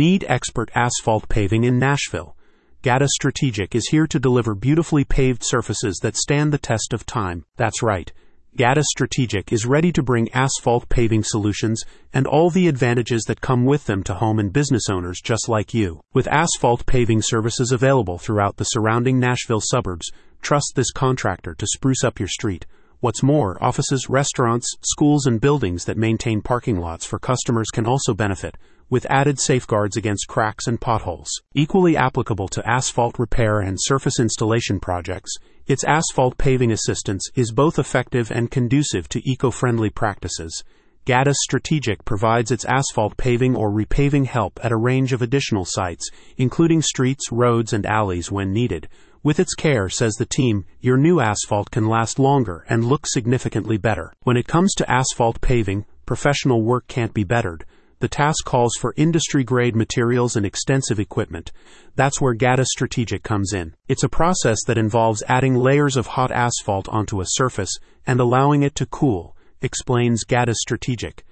Need expert asphalt paving in Nashville? Gaddes Strategic is here to deliver beautifully paved surfaces that stand the test of time. That's right. Gaddes Strategic is ready to bring asphalt paving solutions and all the advantages that come with them to home and business owners just like you. With asphalt paving services available throughout the surrounding Nashville suburbs, trust this contractor to spruce up your street. What's more, offices, restaurants, schools, and buildings that maintain parking lots for customers can also benefit, with added safeguards against cracks and potholes. Equally applicable to asphalt repair and surface installation projects, its asphalt paving assistance is both effective and conducive to eco friendly practices. Gaddes Strategic provides its asphalt paving or repaving help at a range of additional sites, including streets, roads, and alleys when needed. With its care, says the team, your new asphalt can last longer and look significantly better. When it comes to asphalt paving, professional work can't be bettered. The task calls for industry grade materials and extensive equipment. That's where Gaddes Strategic comes in. It's a process that involves adding layers of hot asphalt onto a surface and allowing it to cool, explains Gaddes Strategic.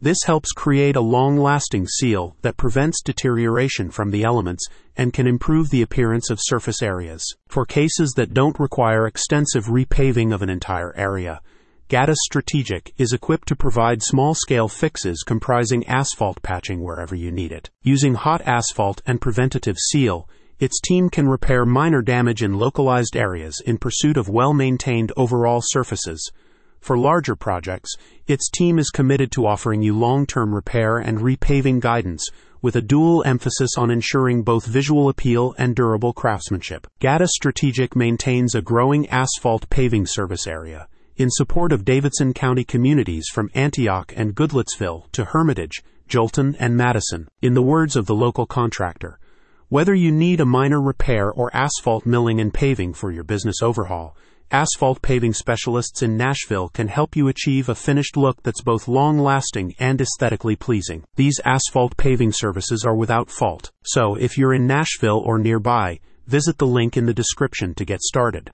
This helps create a long lasting seal that prevents deterioration from the elements and can improve the appearance of surface areas. For cases that don't require extensive repaving of an entire area, Gaddes Strategic is equipped to provide small scale fixes comprising asphalt patching wherever you need it. Using hot asphalt and preventative seal, its team can repair minor damage in localized areas in pursuit of well maintained overall surfaces. For larger projects, its team is committed to offering you long term repair and repaving guidance with a dual emphasis on ensuring both visual appeal and durable craftsmanship. Gaddes Strategic maintains a growing asphalt paving service area in support of Davidson County communities from Antioch and Goodlettsville to Hermitage, Joelton, and Madison. In the words of the local contractor, whether you need a minor repair or asphalt milling and paving for your business overhaul, asphalt paving specialists in Nashville can help you achieve a finished look that's both long lasting and aesthetically pleasing. These asphalt paving services are without fault, so if you're in Nashville or nearby, visit the link in the description to get started.